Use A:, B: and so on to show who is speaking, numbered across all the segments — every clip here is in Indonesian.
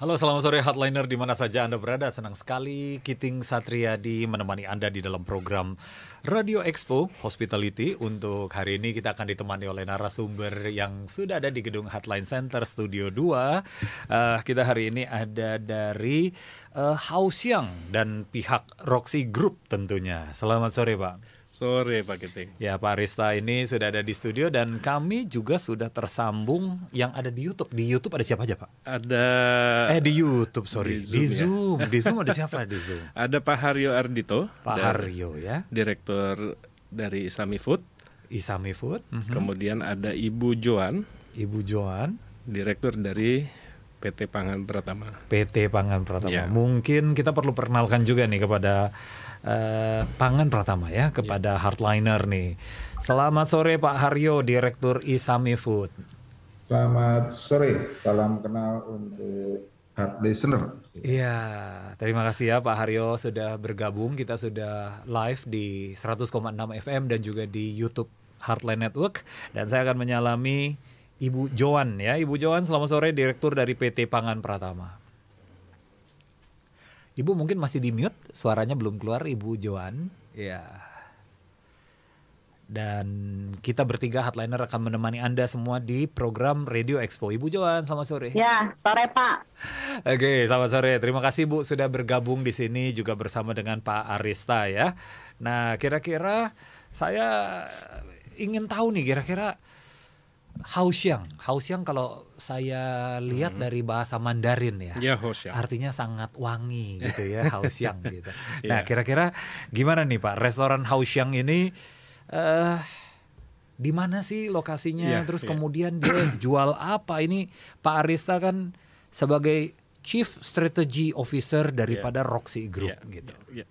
A: Halo, selamat sore Hardliner di mana saja Anda berada. Senang sekali Kiting Satriadi menemani Anda di dalam program Radio Expo Hospitality. Untuk hari ini kita akan ditemani oleh narasumber yang sudah ada di gedung Hotline Center Studio 2. Uh, kita hari ini ada dari uh, Hausiang dan pihak Roxy Group tentunya. Selamat sore, Pak.
B: Sore Pak Kiting.
A: Ya Pak Arista ini sudah ada di studio dan kami juga sudah tersambung yang ada di YouTube. Di YouTube ada siapa aja Pak?
B: Ada
A: Eh di YouTube sorry.
B: Di
A: Di
B: Zoom,
A: Zoom. Di Zoom, ada siapa di Zoom?
B: ada Pak Haryo Ardito,
A: Pak Haryo ya.
B: Direktur dari Islami Food.
A: Isami Food. Mhm.
B: Kemudian ada Ibu Joan,
A: Ibu Joan.
B: Direktur dari PT Pangan Pratama.
A: PT Pangan Pratama.
B: Ya.
A: Mungkin kita perlu perkenalkan juga nih kepada eh, Pangan Pratama ya, kepada hardliner nih. Selamat sore Pak Haryo, Direktur Isami Food.
C: Selamat sore, salam kenal untuk hard listener.
A: Iya, terima kasih ya Pak Haryo sudah bergabung. Kita sudah live di 100,6 FM dan juga di YouTube Heartline Network. Dan saya akan menyalami Ibu Joan ya. Ibu Joan, selamat sore, Direktur dari PT Pangan Pratama. Ibu mungkin masih di mute, suaranya belum keluar Ibu Joan. Ya. Dan kita bertiga Hardliner akan menemani Anda semua di program Radio Expo. Ibu Joan, selamat sore.
D: Ya, sore Pak.
A: Oke, selamat sore. Terima kasih Bu sudah bergabung di sini juga bersama dengan Pak Arista ya. Nah, kira-kira saya ingin tahu nih kira-kira Hausiang. Hausiang kalau saya lihat dari bahasa Mandarin ya.
B: Ya ya.
A: Artinya sangat wangi gitu ya, Hausiang gitu. Nah,
B: Iya.
A: kira-kira gimana nih Pak? Restoran Hausiang ini eh di mana sih lokasinya?
B: Iya,
A: Terus
B: iya.
A: kemudian dia jual apa? Ini Pak Arista kan sebagai Chief Strategy Officer daripada Roxy Group
B: Ya,
A: gitu.
B: ya, ya.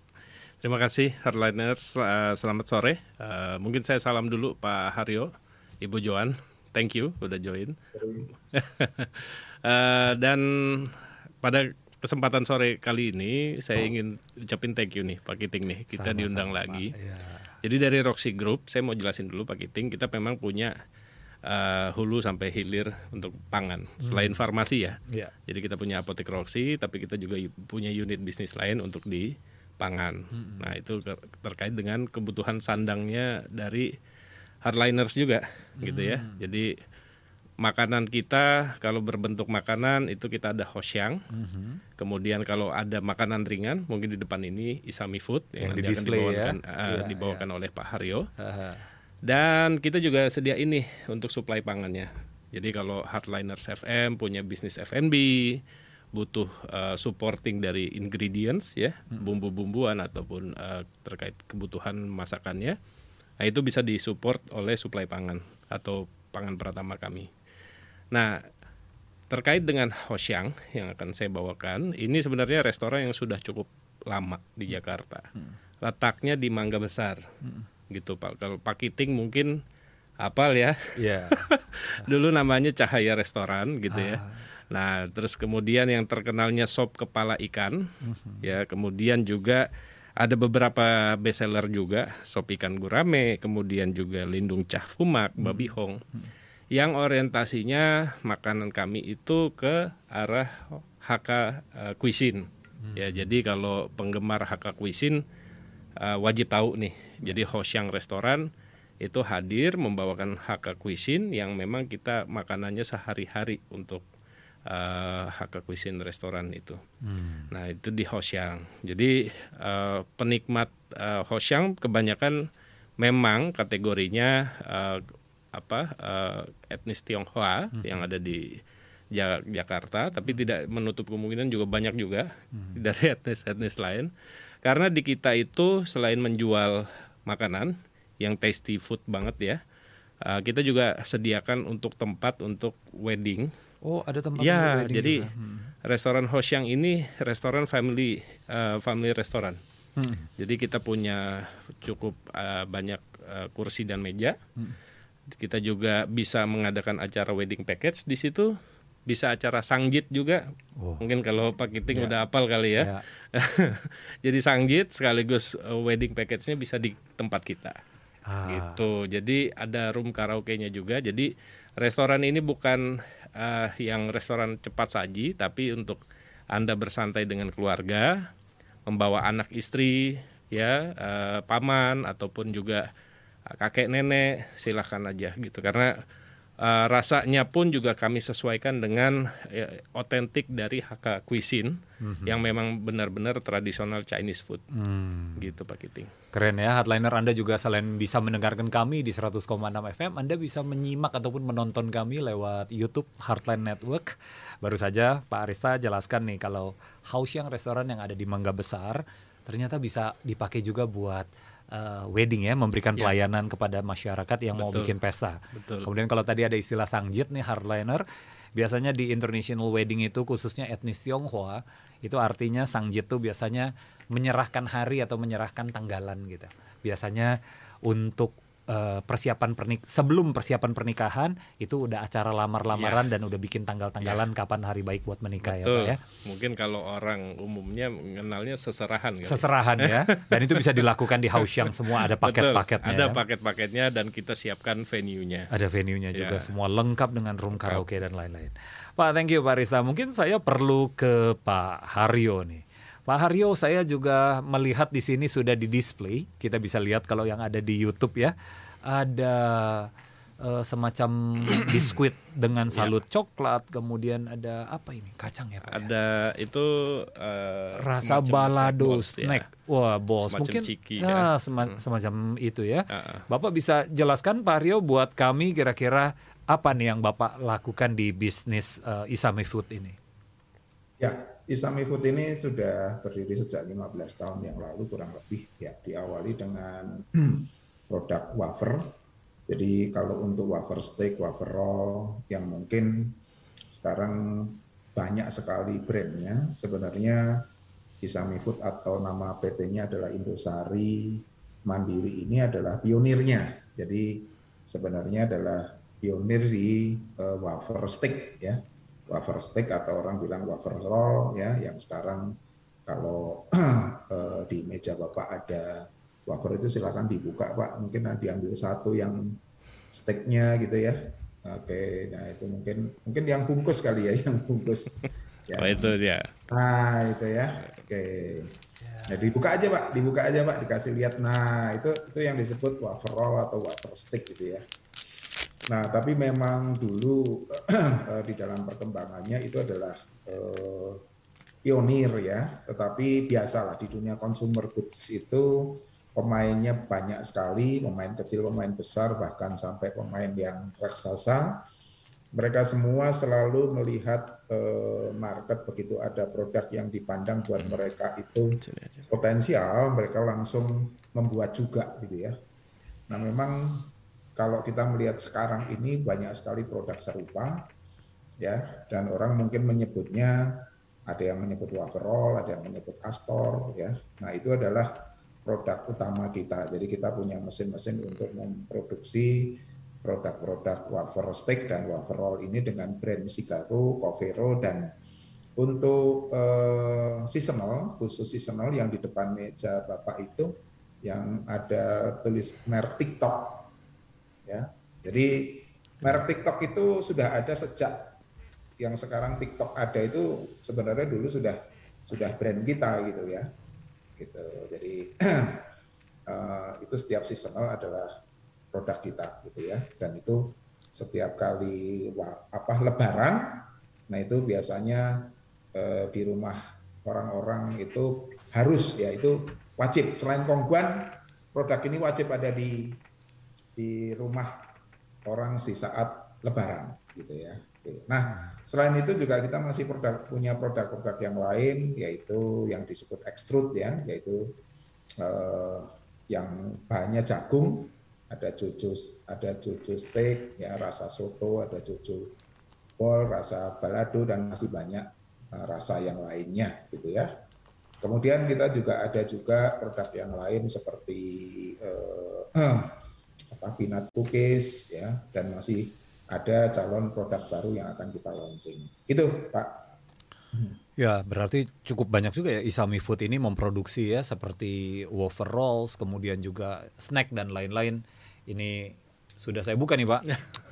B: Terima kasih Hardliners, Eh, selamat sore. Eh, mungkin saya salam dulu Pak Haryo, Ibu Joan. Thank you udah join. Eh, dan pada kesempatan sore kali ini saya ingin ucapin thank you nih Pak Kiting nih. Kita
A: Sama-sama,
B: diundang
A: Pak.
B: lagi.
A: Iya.
B: Jadi dari Roxy Group, saya mau jelasin dulu Pak Kiting, kita memang punya eh, hulu sampai hilir untuk pangan, selain farmasi ya.
A: Iya.
B: Jadi kita punya apotek Roxy, tapi kita juga y- punya unit bisnis lain untuk di pangan. Nah itu terkait dengan kebutuhan sandangnya dari hardliners juga, gitu ya. Jadi makanan kita kalau berbentuk makanan itu kita ada hosyang. Kemudian kalau ada makanan ringan, mungkin di depan ini Isami Food
A: Yang
B: yang,
A: di display ya.
B: dibawakan, eh,
A: Iya,
B: dibawakan oleh Pak Haryo.
A: Haha.
B: Dan kita juga sedia ini untuk supply pangannya. Jadi kalau Hardliners FM punya bisnis F&B, butuh uh, supporting dari ingredients ya, bumbu-bumbuan ataupun uh, terkait kebutuhan masakannya. Nah, itu bisa disupport oleh supply pangan atau pangan pertama kami. Nah, terkait dengan Hosyang yang akan saya bawakan, ini sebenarnya restoran yang sudah cukup lama di Jakarta. Letaknya di Mangga Besar. Gitu, Pak. Kalau Pak Kiting mungkin hafal ya.
A: Iya.
B: Dulu namanya Cahaya Restoran gitu ya. Nah, terus kemudian yang terkenalnya sop kepala ikan, ya. Kemudian juga ada beberapa bestseller juga, sop ikan gurame, kemudian juga lindung cah fumak, babi hong. Yang orientasinya makanan kami itu ke arah Hakka eh, cuisine. Ya, jadi kalau penggemar Hakka cuisine eh, wajib tahu nih. Jadi Hosyang Restoran itu hadir membawakan Hakka Cuisine yang memang kita makanannya sehari-hari untuk uh, Hakka Cuisine restoran itu. Nah itu di Hosyang. Jadi eh, penikmat uh, Hosyang kebanyakan memang kategorinya eh, apa eh, etnis Tionghoa yang ada di Ja- Jakarta, tapi tidak menutup kemungkinan juga banyak juga dari etnis-etnis lain. Karena di kita itu selain menjual makanan yang tasty food banget ya, eh, kita juga sediakan untuk tempat untuk wedding.
A: Oh, ada tempat
B: Ya,
A: wedding
B: jadi
A: juga. Hmm.
B: restoran Hosyang ini restoran family eh, family restoran.
A: Hmm.
B: Jadi kita punya cukup eh, banyak eh, kursi dan meja.
A: Hmm.
B: Kita juga bisa mengadakan acara wedding package di situ. Bisa acara sanggit juga.
A: Oh.
B: Mungkin kalau Pak Kiting
A: Ya.
B: udah hafal kali ya.
A: Ya.
B: Jadi sanggit sekaligus wedding package-nya bisa di tempat kita.
A: Ah.
B: Gitu. Jadi ada room karaoke-nya juga. Jadi restoran ini bukan uh, yang restoran cepat saji, tapi untuk anda bersantai dengan keluarga, membawa anak istri, ya uh, paman ataupun juga kakek nenek, silahkan aja gitu. Karena uh, rasanya pun juga kami sesuaikan dengan ya, otentik dari Hakka Cuisine mm-hmm. yang memang benar-benar tradisional Chinese food. Mm. Gitu Pak Kiting.
A: Keren ya, Headliner Anda juga selain bisa mendengarkan kami di 100,6 FM, Anda bisa menyimak ataupun menonton kami lewat YouTube Heartline Network. Baru saja Pak Arista jelaskan nih kalau House yang restoran yang ada di Mangga Besar ternyata bisa dipakai juga buat uh, wedding ya, memberikan ya. pelayanan kepada masyarakat yang Betul. mau bikin pesta. Betul. Kemudian kalau tadi ada istilah sangjit nih hardliner, biasanya di international wedding itu khususnya etnis Tionghoa itu artinya sangjit tuh biasanya menyerahkan hari atau menyerahkan tanggalan gitu. Biasanya untuk uh, persiapan pernik sebelum persiapan pernikahan itu udah acara lamar-lamaran ya. dan udah bikin tanggal-tanggalan ya. kapan hari baik buat menikah ya,
B: Betul.
A: ya Pak ya.
B: Mungkin kalau orang umumnya mengenalnya seserahan
A: kali. Seserahan ya. Dan itu bisa dilakukan di house yang semua ada paket-paketnya.
B: Ada
A: ya.
B: paket-paketnya dan kita siapkan venue-nya.
A: Ada venue-nya juga ya. semua lengkap dengan room karaoke dan lain-lain. Pak, thank you Pak Rista. Mungkin saya perlu ke Pak Haryo nih. Pak Haryo, saya juga melihat di sini sudah di display. Kita bisa lihat kalau yang ada di YouTube ya, ada uh, semacam biskuit dengan iya. salut ya. coklat, kemudian ada apa ini kacang ya Pak?
B: Ya? Ada ya? itu uh,
A: rasa balado snack. Ya. Wah bos, semacam mungkin ciki, ya, ya. Sema hmm. semacam itu ya. Uh. Bapak bisa jelaskan Pak Haryo buat kami kira-kira apa nih yang Bapak lakukan di bisnis uh, Isami Food ini?
C: Ya, Isami Food ini sudah berdiri sejak 15 tahun yang lalu kurang lebih ya diawali dengan produk wafer. Jadi kalau untuk wafer steak, wafer roll yang mungkin sekarang banyak sekali brandnya, sebenarnya Isami Food atau nama PT-nya adalah Indosari Mandiri ini adalah pionirnya. Jadi sebenarnya adalah pionir di uh, wafer steak ya wafer steak atau orang bilang wafer roll ya yang sekarang kalau uh, di meja Bapak ada wafer itu silakan dibuka Pak. Mungkin diambil satu yang steaknya gitu ya. Oke nah itu mungkin mungkin yang bungkus kali ya yang bungkus.
B: Ya. oh itu dia.
C: Nah itu ya. Oke. Nah, dibuka aja Pak, dibuka aja Pak, dikasih lihat. Nah, itu itu yang disebut wafer roll atau wafer stick gitu ya. Nah, tapi memang dulu eh, di dalam perkembangannya itu adalah eh, pionir ya, tetapi biasalah di dunia consumer goods itu pemainnya banyak sekali, pemain kecil, pemain besar, bahkan sampai pemain yang raksasa. Mereka semua selalu melihat eh, market begitu ada produk yang dipandang buat hmm. mereka itu potensial, mereka langsung membuat juga gitu ya. Nah, memang kalau kita melihat sekarang ini banyak sekali produk serupa ya dan orang mungkin menyebutnya ada yang menyebut wafer roll, ada yang menyebut Astor ya. Nah, itu adalah produk utama kita. Jadi kita punya mesin-mesin untuk memproduksi produk-produk wafer steak dan wafer roll ini dengan brand Sigaro, Covero dan untuk uh, seasonal, khusus seasonal yang di depan meja Bapak itu yang ada tulis merek TikTok ya. Jadi merek TikTok itu sudah ada sejak yang sekarang TikTok ada itu sebenarnya dulu sudah sudah brand kita gitu ya. Gitu. Jadi uh, itu setiap seasonal adalah produk kita gitu ya. Dan itu setiap kali apa lebaran nah itu biasanya uh, di rumah orang-orang itu harus ya itu wajib selain kongguan produk ini wajib ada di di rumah orang sih saat lebaran gitu ya. Nah, selain itu juga kita masih produk, punya produk-produk yang lain yaitu yang disebut extrude ya, yaitu eh, yang bahannya jagung, ada cucu ada cucu steak ya, rasa soto, ada cucu bol, rasa balado dan masih banyak eh, rasa yang lainnya gitu ya. Kemudian kita juga ada juga produk yang lain seperti eh, apa peanut cookies ya dan masih ada calon produk baru yang akan kita launching. Itu Pak.
A: Ya, berarti cukup banyak juga ya Isami Food ini memproduksi ya seperti wafer rolls, kemudian juga snack dan lain-lain. Ini sudah saya buka nih Pak.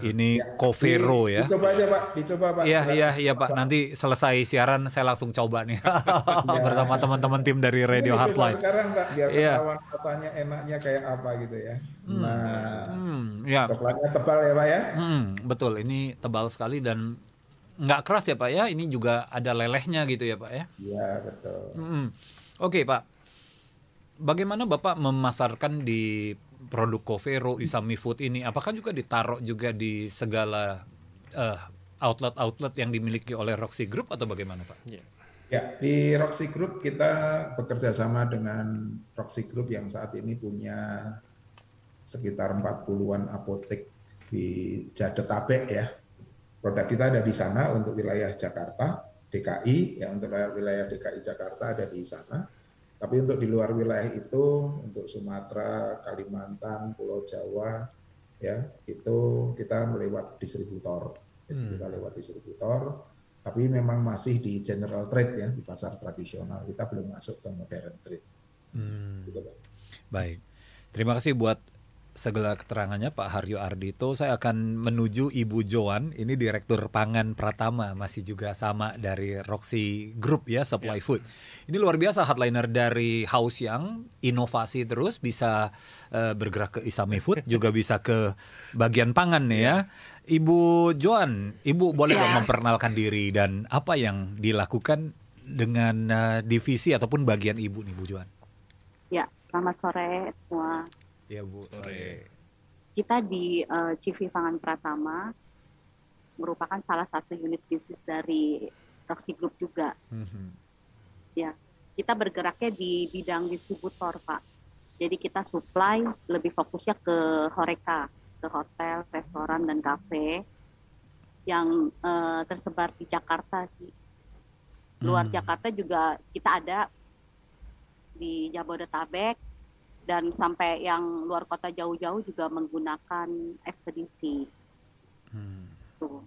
A: Ini Covero ya.
C: Dicoba aja Pak, dicoba Pak.
A: Iya iya iya Pak. Nanti selesai siaran saya langsung coba nih bersama teman-teman tim dari Radio
C: Ini
A: Heartline.
C: sekarang Pak, biar
A: Iya.
C: ketahuan rasanya enaknya kayak apa gitu ya. Nah,
A: Hmm, ya.
C: coklatnya tebal ya Pak ya.
A: Hmm, betul. Ini tebal sekali dan nggak keras ya Pak ya. Ini juga ada lelehnya gitu ya Pak ya.
C: Iya betul.
A: Hmm. Oke Pak. Bagaimana Bapak memasarkan di produk Covero, Isami Food ini? Apakah juga ditaruh juga di segala eh, outlet-outlet yang dimiliki oleh Roxy Group atau bagaimana Pak?
B: Ya.
C: Ya, di Roxy Group kita bekerja sama dengan Roxy Group yang saat ini punya sekitar 40-an apotek di Jadetabek ya. Produk kita ada di sana untuk wilayah Jakarta, DKI, ya untuk wilayah DKI Jakarta ada di sana. Tapi untuk di luar wilayah itu, untuk Sumatera, Kalimantan, Pulau Jawa, ya itu kita melewat distributor. Jadi kita lewat distributor, tapi memang masih di general trade ya di pasar tradisional. Kita belum masuk ke modern trade.
A: Hmm.
C: Gitu, Pak.
A: Baik. Terima kasih buat segala keterangannya Pak Haryo Ardito. Saya akan menuju Ibu Joan, ini Direktur Pangan Pratama, masih juga sama dari Roxy Group ya, Supply Food. Ini luar biasa hardliner dari House yang inovasi terus bisa eh, bergerak ke Isami Food, juga bisa ke bagian pangan nih ya. Ibu Joan, Ibu boleh nggak memperkenalkan diri dan apa yang dilakukan dengan eh, divisi ataupun bagian Ibu nih Bu Joan?
D: Ya, selamat sore semua.
A: Ya Bu,
B: Sore.
D: Kita di eh, CV Pangan Pratama merupakan salah satu unit bisnis dari Roxy Group juga.
A: Mhm.
D: Ya, kita bergeraknya di bidang distributor, Pak. Jadi kita supply lebih fokusnya ke horeca, ke hotel, restoran dan kafe yang eh, tersebar di Jakarta sih. Luar
A: Hmm.
D: Jakarta juga kita ada di Jabodetabek dan sampai yang luar kota jauh-jauh juga menggunakan ekspedisi.
A: Hmm.
D: Tuh.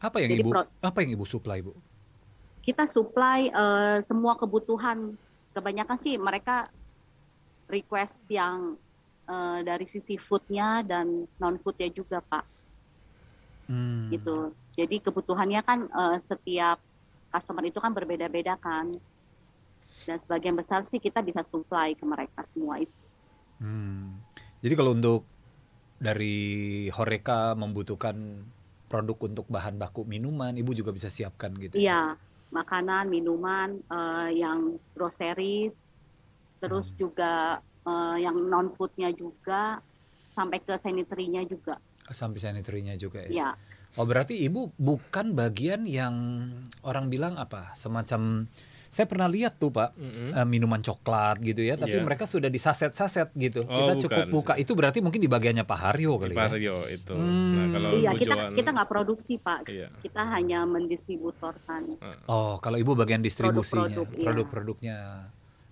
A: Apa yang
D: Jadi
A: ibu
D: pro-
A: apa yang ibu supply bu?
D: Kita supply eh, semua kebutuhan. Kebanyakan sih mereka request yang eh, dari sisi foodnya dan non foodnya juga pak.
A: Hmm.
D: Gitu. Jadi kebutuhannya kan eh, setiap customer itu kan berbeda-beda kan. Dan sebagian besar sih kita bisa supply ke mereka semua itu.
A: Hmm. Jadi kalau untuk dari Horeca membutuhkan produk untuk bahan baku minuman, ibu juga bisa siapkan gitu.
D: Iya, makanan, minuman, eh, yang groceries, terus
A: Hmm.
D: juga eh, yang non foodnya juga, sampai ke sanitary-nya juga.
A: Sampai sanitary-nya juga ya.
D: Ya,
A: Oh berarti ibu bukan bagian yang orang bilang apa semacam saya pernah lihat tuh pak
B: Mm-mm.
A: eh, minuman coklat gitu ya, tapi
B: Iya.
A: mereka sudah di saset-saset gitu.
B: Oh,
A: Kita cukup
B: bukan.
A: buka. Itu berarti mungkin di bagiannya Pak Haryo kali ya.
B: Vario itu.
A: Hmm.
B: Nah, kalau
D: iya kita
B: Joan-
D: kita nggak produksi pak,
B: Iya.
D: kita hanya mendistributorkan.
A: Oh, kalau ibu bagian distribusinya,
D: Produk-produk, iya.
A: produk-produknya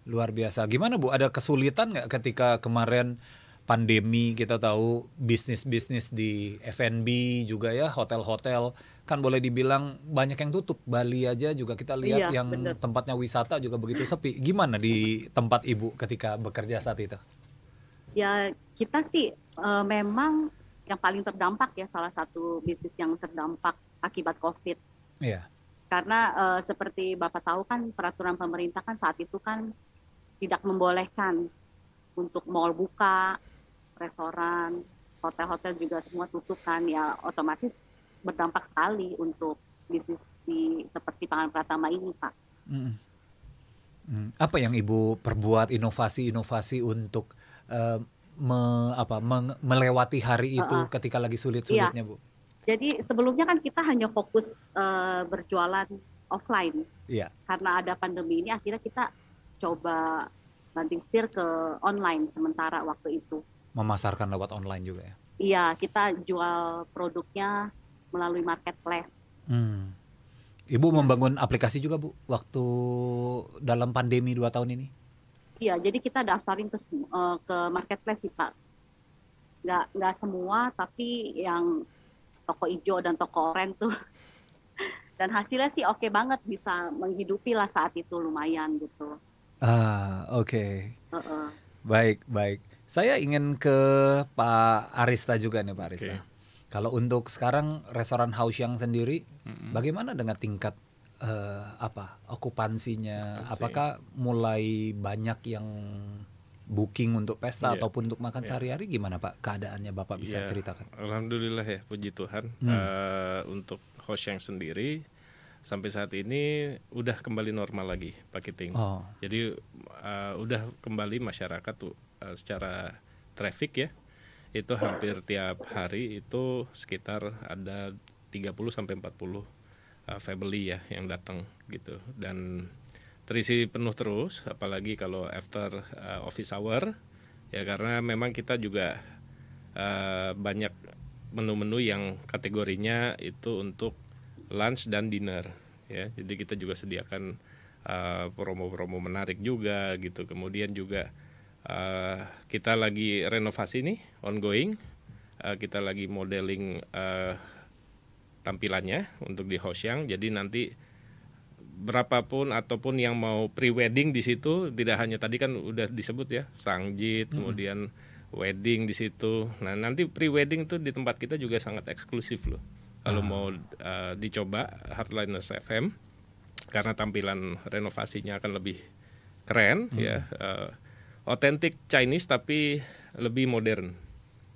A: luar biasa. Gimana bu? Ada kesulitan nggak ketika kemarin pandemi kita tahu bisnis-bisnis di F&B juga ya, hotel-hotel kan boleh dibilang banyak yang tutup. Bali aja juga kita lihat
D: Iya,
A: yang
D: bener.
A: tempatnya wisata juga begitu sepi. Gimana di tempat ibu ketika bekerja saat itu?
D: Ya kita sih eh, memang yang paling terdampak ya salah satu bisnis yang terdampak akibat COVID.
A: Iya.
D: Karena eh, seperti Bapak tahu kan peraturan pemerintah kan saat itu kan tidak membolehkan untuk mall buka, restoran, hotel-hotel juga semua tutup kan ya otomatis berdampak sekali untuk bisnis di seperti Pangan Pratama ini Pak.
A: Mm. Mm. Apa yang ibu perbuat inovasi-inovasi untuk eh, me- apa meng- melewati hari itu
D: Uh-uh.
A: ketika lagi sulit-sulitnya bu?
D: Jadi sebelumnya kan kita hanya fokus eh, berjualan offline.
A: Iya.
D: Karena ada pandemi ini akhirnya kita coba banting setir ke online sementara waktu itu.
A: Memasarkan lewat online juga ya.
D: Iya, kita jual produknya melalui marketplace.
A: Hmm. Ibu membangun aplikasi juga bu waktu dalam pandemi dua tahun ini?
D: Iya, jadi kita daftarin ke eh, ke marketplace sih Pak. Nggak nggak semua, tapi yang toko hijau dan toko oranye tuh. Dan hasilnya sih oke banget, bisa menghidupi lah saat itu lumayan gitu.
A: Ah oke.
D: Heeh.
A: Baik, baik. Saya ingin ke Pak Arista juga nih Pak Arista.
B: Oke.
A: Kalau untuk sekarang restoran Hausyang sendiri, bagaimana dengan tingkat eh, apa okupansinya?
B: Okupansi.
A: Apakah mulai banyak yang booking untuk pesta
B: Iya.
A: ataupun untuk makan sehari-hari? Gimana Pak keadaannya Bapak bisa
B: Ya,
A: ceritakan?
B: Alhamdulillah ya, puji Tuhan.
A: Hmm.
B: Eh, untuk Hosheng sendiri sampai saat ini udah kembali normal lagi Pak Kiting.
A: Oh,
B: Jadi eh, udah kembali masyarakat tuh eh, secara traffic ya. Itu hampir tiap hari itu sekitar ada 30 sampai 40 eh, family ya yang datang gitu. Dan terisi penuh terus apalagi kalau after eh, office hour ya karena memang kita juga eh, banyak menu-menu yang kategorinya itu untuk lunch dan dinner ya jadi kita juga sediakan promo-promo menarik juga gitu kemudian juga eh, kita lagi renovasi nih ongoing. Eh, kita lagi modeling eh, tampilannya untuk di Hosyang jadi nanti berapapun ataupun yang mau pre-wedding di situ tidak hanya tadi kan udah disebut ya sangjit kemudian wedding di situ. Nah nanti pre-wedding itu di tempat kita juga sangat eksklusif loh. Kalau mau uh, dicoba Hardliners FM karena tampilan renovasinya akan lebih keren ya. Uh, otentik Chinese tapi lebih modern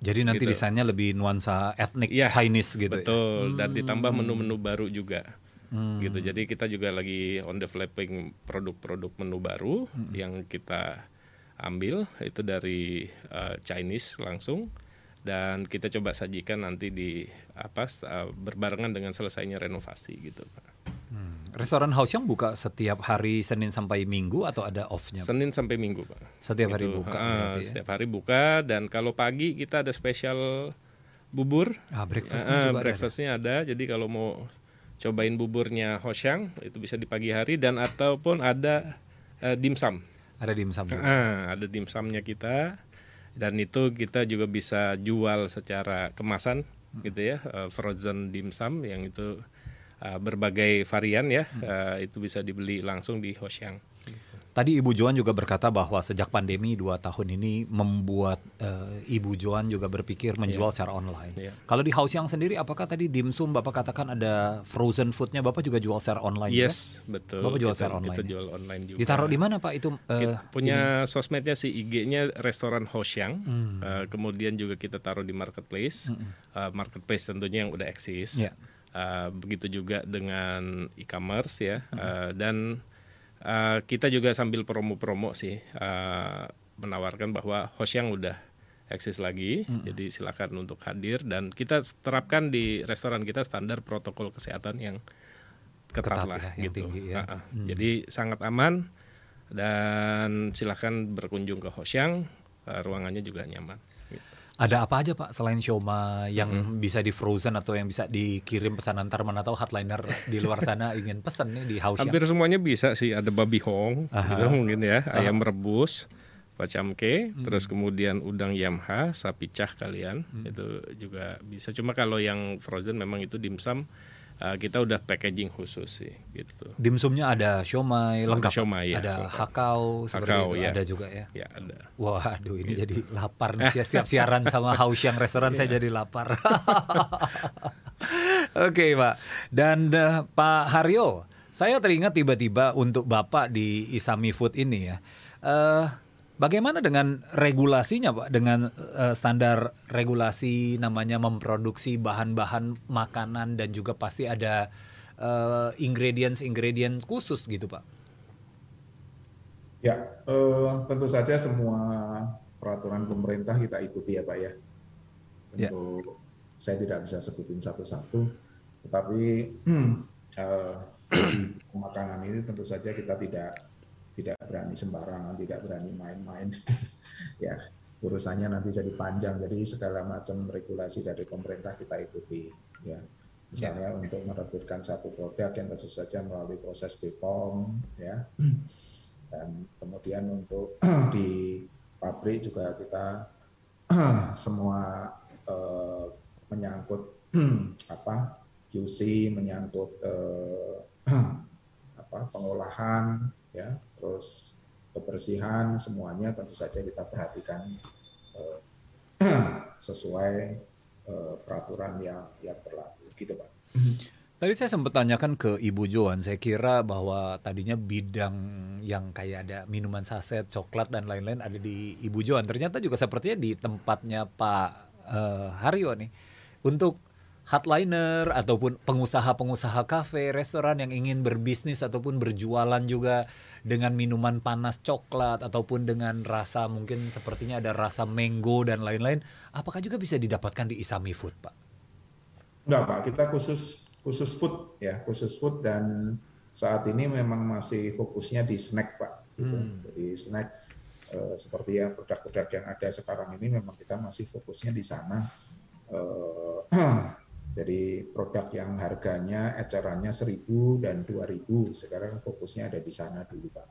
A: jadi nanti
B: Gitu.
A: desainnya lebih nuansa etnik
B: Iya,
A: Chinese gitu. ya?
B: Betul, dan ditambah menu-menu baru juga.
A: Hmm.
B: Gitu. Jadi kita juga lagi on developing produk-produk menu baru
A: Hmm.
B: yang kita ambil itu dari uh, Chinese langsung dan kita coba sajikan nanti di apa uh, berbarengan dengan selesainya renovasi gitu. Pak.
A: Hmm. Restoran Hausyang buka setiap hari Senin sampai Minggu atau ada off-nya?
B: Senin sampai Minggu, Pak.
A: Setiap hari
B: Gitu.
A: buka
B: Ah,
A: berarti ya?
B: Setiap hari buka dan kalau pagi kita ada spesial bubur
A: Ah, breakfast
B: Ah,
A: juga ada.
B: breakfastnya ada. Jadi kalau mau cobain buburnya Hosyang itu bisa di pagi hari dan ataupun ada eh, dimsum.
A: Ada dimsum juga.
B: Ah, ada dimsumnya kita dan itu kita juga bisa jual secara kemasan
A: Hmm.
B: gitu ya eh, frozen dimsum yang itu eh, berbagai varian ya
A: Hmm.
B: eh, itu bisa dibeli langsung di Hosyang.
A: Tadi Ibu Joan juga berkata bahwa sejak pandemi dua tahun ini membuat eh, Ibu Joan juga berpikir menjual secara online.
B: Iya.
A: Kalau di Hausyang sendiri, apakah tadi dimsum Bapak katakan ada frozen foodnya Bapak juga jual secara online? juga?
B: Yes, betul.
A: Bapak jual
B: kita,
A: secara online
B: Kita
A: ya?
B: jual online juga.
A: Ditaruh di mana Pak itu?
B: Kita punya sosmednya sih IG-nya restoran Hosyang.
A: Hmm.
B: Eh, kemudian juga kita taruh di marketplace. Eh, marketplace tentunya yang udah eksis.
A: Ya.
B: Eh, begitu juga dengan e-commerce ya.
A: Hmm.
B: Eh, dan eh, kita juga sambil promo-promo sih eh, menawarkan bahwa Hosyang udah eksis lagi.
A: Hmm.
B: Jadi silakan untuk hadir dan kita terapkan di restoran kita standar protokol kesehatan yang ketat,
A: Ketat
B: lah
A: ya, yang
B: gitu.
A: tinggi ya.
B: Ah, ah. Jadi sangat aman dan silakan berkunjung ke Hosyang, eh, ruangannya juga nyaman.
A: Ada apa aja Pak selain sioma yang bisa di frozen atau yang bisa dikirim pesanan antar mana tahu hardliner di luar sana ingin pesan nih di Hausyang?
B: Hampir semuanya bisa sih, ada babi hong, gitu mungkin ya, ayam rebus, pacamke,
A: Hmm.
B: terus kemudian udang yamha, sapi cah kalian,
A: Hmm.
B: itu juga bisa. Cuma kalau yang frozen memang itu dimsum, eh, kita udah packaging khusus sih, gitu.
A: Dimsumnya ada siomay
B: Ada
A: lengkap,
B: siomay, ya,
A: ada
B: lengkap.
A: hakau seperti
B: Hakau,
A: itu
B: ya.
A: ada juga ya.
B: Ya ada.
A: Waduh, ini
B: Gitu.
A: jadi lapar nih siap, siap siaran sama Hausyang restoran saya jadi lapar. Oke, Pak. Dan eh, Pak Haryo, saya teringat tiba-tiba untuk Bapak di Isami Food ini ya. Eh, bagaimana dengan regulasinya, Pak? Dengan eh, standar regulasi namanya memproduksi bahan-bahan makanan dan juga pasti ada eh, ingredients-ingredients khusus gitu, Pak.
C: Ya, eh, tentu saja semua peraturan pemerintah kita ikuti ya Pak ya.
A: Ya.
C: Tentu saya tidak bisa sebutin satu-satu, tetapi eh, di makanan ini tentu saja kita tidak tidak berani sembarangan, tidak berani main-main. ya, urusannya nanti jadi panjang. Jadi segala macam regulasi dari pemerintah kita ikuti. Ya, misalnya untuk merebutkan satu produk yang tentu saja melalui proses BPOM, ya dan kemudian untuk di pabrik juga kita semua eh, menyangkut apa QC menyangkut eh, apa pengolahan ya terus kebersihan semuanya tentu saja kita perhatikan sesuai uh, peraturan yang yang berlaku gitu pak.
A: Tadi saya sempat tanyakan ke Ibu Joan, saya kira bahwa tadinya bidang yang kayak ada minuman saset, coklat dan lain-lain ada di Ibu Joan. Ternyata juga sepertinya di tempatnya Pak uh, Haryo nih. Untuk hardliner ataupun pengusaha-pengusaha kafe, restoran yang ingin berbisnis ataupun berjualan juga dengan minuman panas coklat ataupun dengan rasa mungkin sepertinya ada rasa mango dan lain-lain, apakah juga bisa didapatkan di Isami Food, Pak?
C: Enggak, Pak. Kita khusus khusus food ya khusus food dan saat ini memang masih fokusnya di snack pak gitu. hmm. jadi snack eh, seperti yang produk-produk yang ada sekarang ini memang kita masih fokusnya di sana eh, jadi produk yang harganya ecerannya 1000 dan 2000 sekarang fokusnya ada di sana dulu pak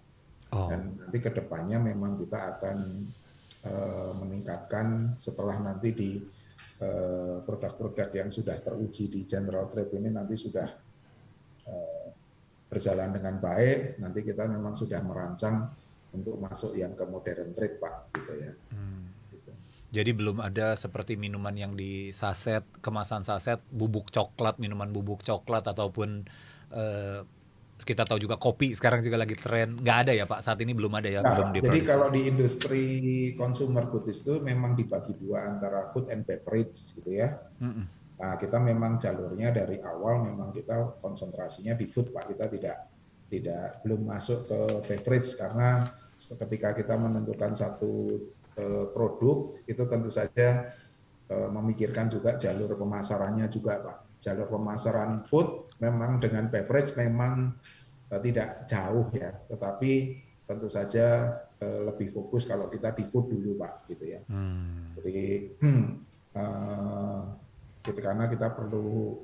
C: oh. dan nanti ke depannya memang kita akan eh, meningkatkan setelah nanti di Eh, produk-produk yang sudah teruji di general trade ini nanti sudah eh, berjalan dengan baik, nanti kita memang sudah merancang untuk masuk yang ke modern trade, Pak, gitu ya. Hmm.
A: Jadi belum ada seperti minuman yang di saset, kemasan saset, bubuk coklat, minuman bubuk coklat ataupun uh, kita tahu juga kopi sekarang juga lagi tren. Nggak ada ya pak? Saat ini belum ada ya
C: nah,
A: belum
C: jadi kalau di industri consumer goods itu memang dibagi dua antara food and beverage gitu ya. Mm -mm. nah kita memang jalurnya dari awal memang kita konsentrasinya di food pak. Kita tidak tidak belum masuk ke beverage karena ketika kita menentukan satu produk itu tentu saja uh, memikirkan juga jalur pemasarannya juga pak jalur pemasaran food memang dengan beverage memang uh, tidak jauh ya, tetapi tentu saja lebih fokus kalau kita di food dulu pak, gitu ya. Hmm. Jadi uh, gitu, karena kita perlu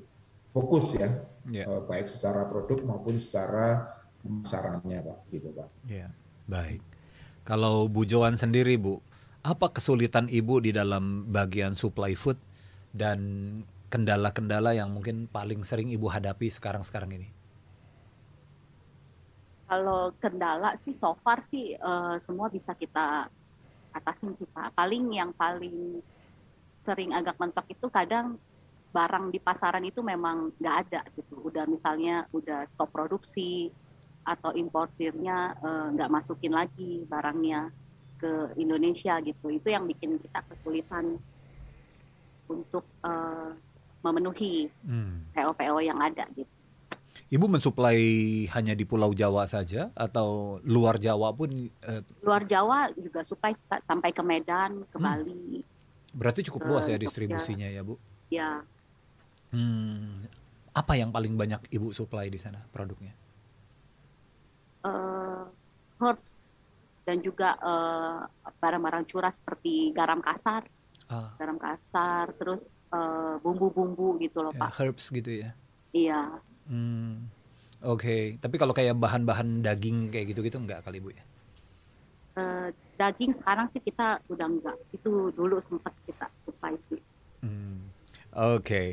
C: fokus ya, yeah. uh, baik secara produk maupun secara pemasarannya pak, gitu pak.
A: Yeah. Baik. Kalau Bu Joan sendiri Bu, apa kesulitan Ibu di dalam bagian supply food dan kendala-kendala yang mungkin paling sering Ibu hadapi sekarang-sekarang ini?
D: Kalau kendala sih so far sih uh, semua bisa kita atasin sih Pak. Paling yang paling sering agak mentok itu kadang barang di pasaran itu memang nggak ada gitu. Udah misalnya udah stop produksi atau importirnya uh, nggak masukin lagi barangnya ke Indonesia gitu. Itu yang bikin kita kesulitan untuk uh, memenuhi hmm. PO-PO yang ada gitu.
A: Ibu mensuplai hanya di Pulau Jawa saja atau luar Jawa pun?
D: Uh... Luar Jawa juga suplai sampai ke Medan, ke hmm. Bali.
A: Berarti cukup luas ya distribusinya ya, Bu?
D: Ya.
A: Hmm, apa yang paling banyak Ibu suplai di sana produknya?
D: Uh, herbs dan juga eh, barang-barang curah seperti garam kasar, ah. garam kasar, terus bumbu bumbu-bumbu gitu loh ya, Pak.
A: Herbs gitu ya?
D: Iya.
A: Hmm. Oke, okay. tapi kalau kayak bahan-bahan daging kayak gitu-gitu enggak kali Bu ya?
D: Uh, daging sekarang sih kita udah enggak. Itu dulu sempat kita supply sih.
A: Hmm. Oke. Okay.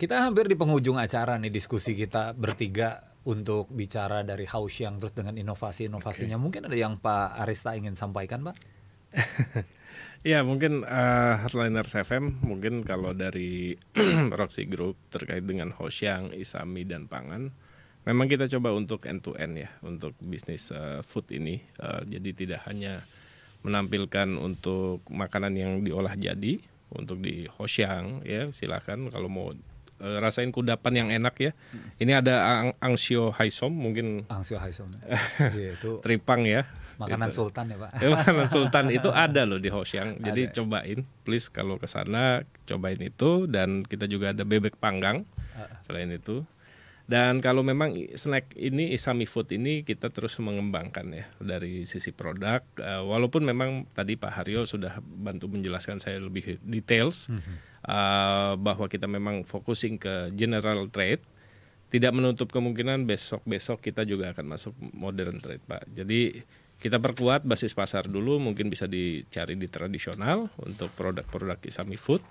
A: Kita hampir di penghujung acara nih diskusi kita bertiga untuk bicara dari Haus yang terus dengan inovasi-inovasinya. Okay. Mungkin ada yang Pak Arista ingin sampaikan, Pak?
B: Ya mungkin uh, Headliner FM mungkin kalau dari Roxy Group terkait dengan Hosyang, Isami dan Pangan, memang kita coba untuk end to end ya untuk bisnis uh, food ini. Uh, jadi tidak hanya menampilkan untuk makanan yang diolah jadi untuk di Hosyang ya silakan kalau mau uh, rasain kudapan yang enak ya. Hmm. Ini ada ang angsio haisom mungkin.
A: Angsio haisom.
B: ya, itu tripang ya.
A: Makanan gitu. sultan ya pak.
B: Ya, makanan sultan itu ada loh di Hosyang. Jadi ada. cobain, please kalau ke sana cobain itu dan kita juga ada bebek panggang selain itu. Dan kalau memang snack ini Isami Food ini kita terus mengembangkan ya dari sisi produk. Uh, walaupun memang tadi Pak Haryo sudah bantu menjelaskan saya lebih details mm -hmm. Uh, bahwa kita memang focusing ke general trade, tidak menutup kemungkinan besok-besok kita juga akan masuk modern trade Pak. Jadi kita perkuat basis pasar dulu mungkin bisa dicari di tradisional untuk produk-produk Isami Food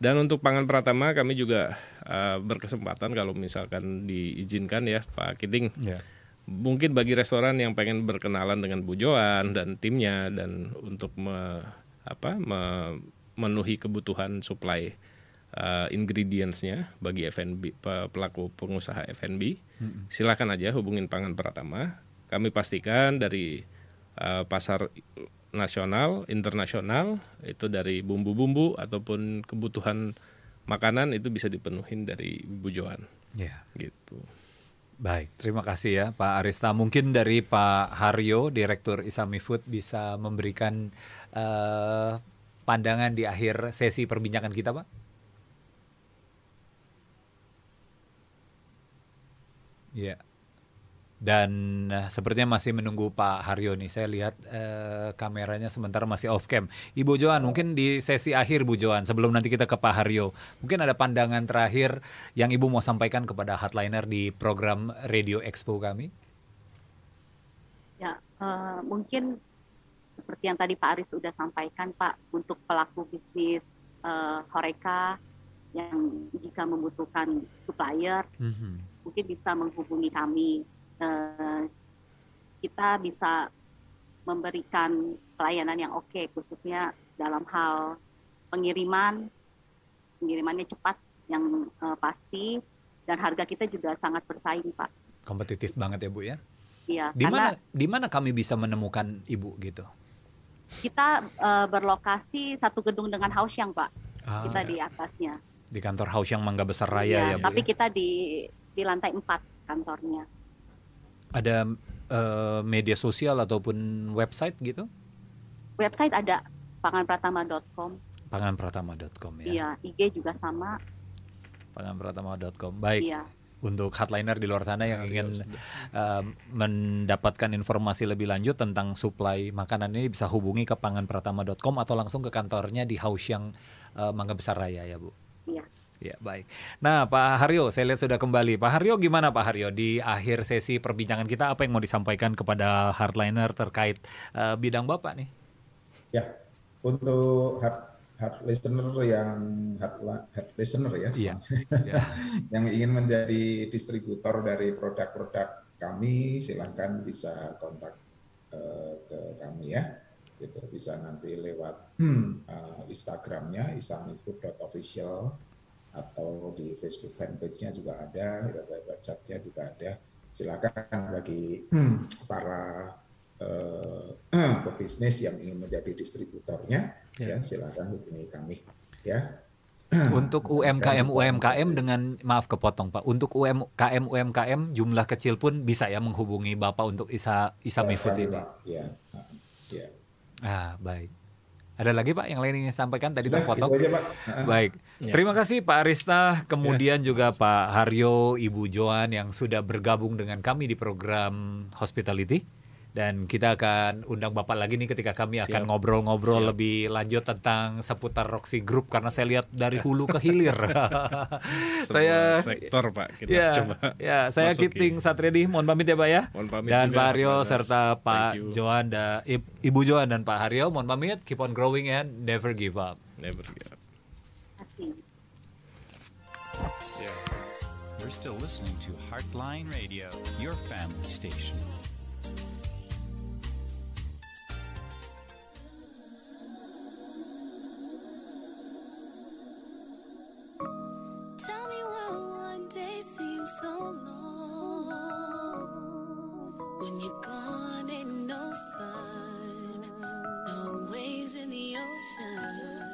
B: dan untuk pangan pratama kami juga uh, berkesempatan kalau misalkan diizinkan ya Pak Kiting yeah. mungkin bagi restoran yang pengen berkenalan dengan Bu Joan dan timnya dan untuk me, apa me, memenuhi kebutuhan supply uh, ingredientsnya bagi FNB pelaku pengusaha FNB, hmm. silakan aja hubungin Pangan Pratama. Kami pastikan dari uh, pasar nasional, internasional itu dari bumbu-bumbu ataupun kebutuhan makanan itu bisa dipenuhin dari Ibu Joan.
A: Ya.
B: Gitu.
A: Baik, terima kasih ya Pak Arista. Mungkin dari Pak Haryo, Direktur Isami Food bisa memberikan uh, pandangan di akhir sesi perbincangan kita, Pak. Ya. Dan uh, sepertinya masih menunggu Pak Haryo nih. Saya lihat uh, kameranya sementara masih off cam. Ibu Joan, mungkin di sesi akhir Bu Joan, sebelum nanti kita ke Pak Haryo, mungkin ada pandangan terakhir yang Ibu mau sampaikan kepada hardliner di program Radio Expo kami?
D: Ya, uh, mungkin seperti yang tadi Pak Aris sudah sampaikan, Pak, untuk pelaku bisnis uh, Horeca yang jika membutuhkan supplier, mm -hmm. mungkin bisa menghubungi kami. Eh, kita bisa memberikan pelayanan yang oke okay, khususnya dalam hal pengiriman. Pengirimannya cepat yang uh, pasti dan harga kita juga sangat bersaing pak.
A: Kompetitif banget ya bu ya?
D: Iya
A: di mana di mana kami bisa menemukan ibu gitu
D: kita uh, berlokasi satu gedung dengan house yang pak ah, kita ya. di atasnya
A: di kantor house yang Mangga Besar Raya
D: ya, ya bu
A: tapi
D: ya? kita di di lantai empat kantornya
A: ada uh, media sosial ataupun website gitu?
D: Website ada panganpratama.com.
A: Panganpratama.com ya.
D: Iya, IG juga sama.
A: Panganpratama.com. Baik.
D: Iya.
A: Untuk hardliner di luar sana yang ingin uh, mendapatkan informasi lebih lanjut tentang supply makanan ini bisa hubungi ke panganpratama.com atau langsung ke kantornya di House yang uh, Mangga Besar Raya ya, Bu.
D: Iya.
A: Ya baik. Nah Pak Haryo, saya lihat sudah kembali. Pak Haryo gimana Pak Haryo di akhir sesi perbincangan kita apa yang mau disampaikan kepada hardliner terkait uh, bidang Bapak nih?
C: Ya, untuk hard, hard listener yang hard, hard listener ya,
A: iya.
C: yang ingin menjadi distributor dari produk-produk kami, silahkan bisa kontak uh, ke kami ya gitu bisa nanti lewat uh, Instagramnya isamifood.official atau di Facebook fanpage-nya juga ada, website-nya juga ada. Silakan bagi hmm, para uh, pebisnis yang ingin menjadi distributornya, ya, ya silakan hubungi kami. Ya.
A: Untuk UMKM UMKM dengan maaf kepotong Pak. Untuk UMKM UMKM jumlah kecil pun bisa ya menghubungi Bapak untuk Isa Isa ya, Food ini.
C: Ya. ya.
A: Ah, baik. Ada lagi Pak yang lain ingin sampaikan tadi Sudah, terpotong?
C: Aja, Pak.
A: Baik. Ya. Terima kasih Pak Arista, kemudian ya. juga Pak Haryo, Ibu Joan yang sudah bergabung dengan kami di program Hospitality dan kita akan undang Bapak lagi nih ketika kami akan ngobrol-ngobrol lebih lanjut tentang seputar Roxy Group karena saya lihat dari hulu ke hilir.
B: saya sektor Pak kita
A: ya,
B: coba.
A: Ya, saya masuki. Kiting Satriadi, mohon pamit ya Pak ya.
B: Mohon pamit
A: dan Pak Haryo serta Pak Joan dan Ibu Joan dan Pak Haryo mohon pamit, keep on growing and never give up.
B: Never give up.
E: Yeah. We're still listening to Heartline Radio, your family station.
F: days seem so long. When you're gone ain't no sun no waves in the ocean.